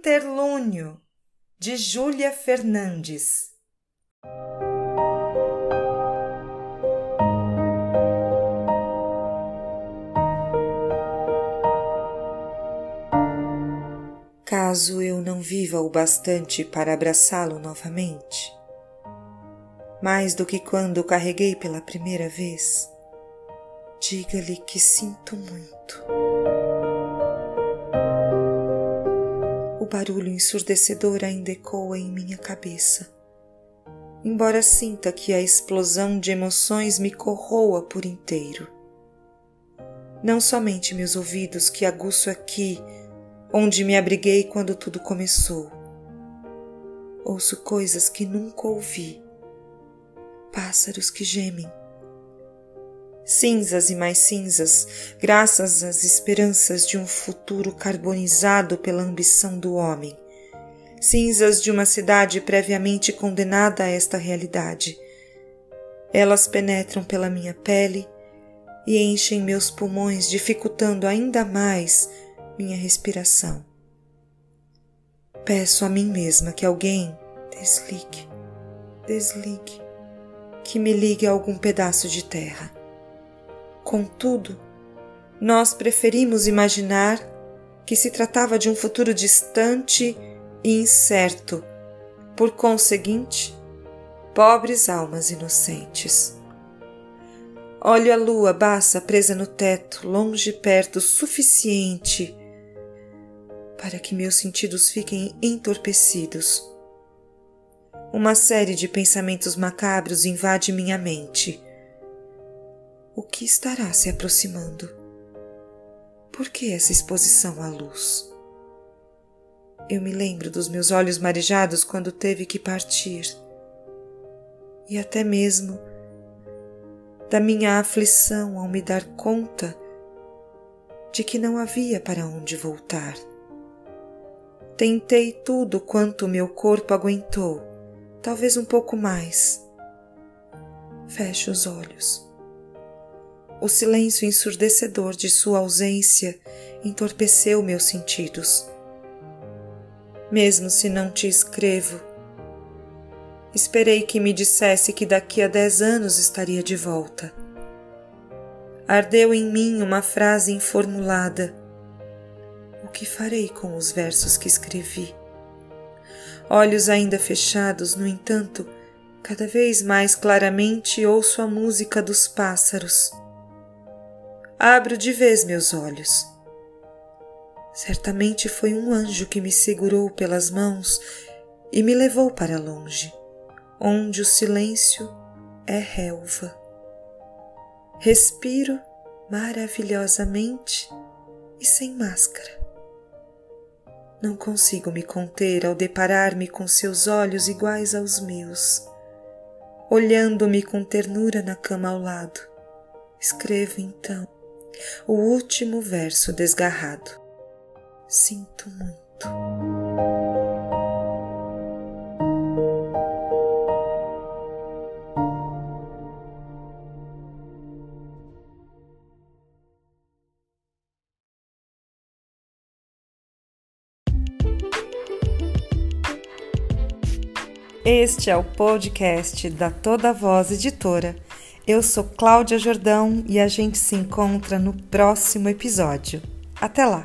Interlúnio, de Júlia Fernandes. Caso eu não viva o bastante para abraçá-lo novamente, mais do que quando o carreguei pela primeira vez, diga-lhe que sinto muito. Barulho ensurdecedor ainda ecoa em minha cabeça. Embora sinta que a explosão de emoções me corroa por inteiro. Não somente meus ouvidos que aguço aqui, onde me abriguei quando tudo começou. Ouço coisas que nunca ouvi, pássaros que gemem, cinzas e mais cinzas, graças às esperanças de um futuro carbonizado pela ambição do homem. Cinzas de uma cidade previamente condenada a esta realidade. Elas penetram pela minha pele e enchem meus pulmões, dificultando ainda mais minha respiração. Peço a mim mesma que alguém desligue, desligue, que me ligue a algum pedaço de terra Contudo, nós preferimos imaginar que se tratava de um futuro distante e incerto, por conseguinte, pobres almas inocentes. Olho a lua baça presa no teto, longe e perto, suficiente para que meus sentidos fiquem entorpecidos. Uma série de pensamentos macabros invade minha mente o que estará se aproximando? Por que essa exposição à luz? Eu me lembro dos meus olhos marejados quando teve que partir, e até mesmo da minha aflição ao me dar conta de que não havia para onde voltar. Tentei tudo quanto meu corpo aguentou, talvez um pouco mais. Fecho os olhos o silêncio ensurdecedor de sua ausência entorpeceu meus sentidos. Mesmo se não te escrevo, esperei que me dissesse que daqui a dez anos estaria de volta. Ardeu em mim uma frase informulada. O que farei com os versos que escrevi? Olhos ainda fechados, no entanto, cada vez mais claramente ouço a música dos pássaros abro de vez meus olhos. Certamente foi um anjo que me segurou pelas mãos e me levou para longe, onde o silêncio é relva. Respiro maravilhosamente e sem máscara. Não consigo me conter ao deparar-me com seus olhos iguais aos meus, olhando-me com ternura na cama ao lado. Escrevo então o último verso desgarrado. Sinto muito. Este é o podcast da Toda Voz Editora eu sou Cláudia Jordão e a gente se encontra no próximo episódio. Até lá!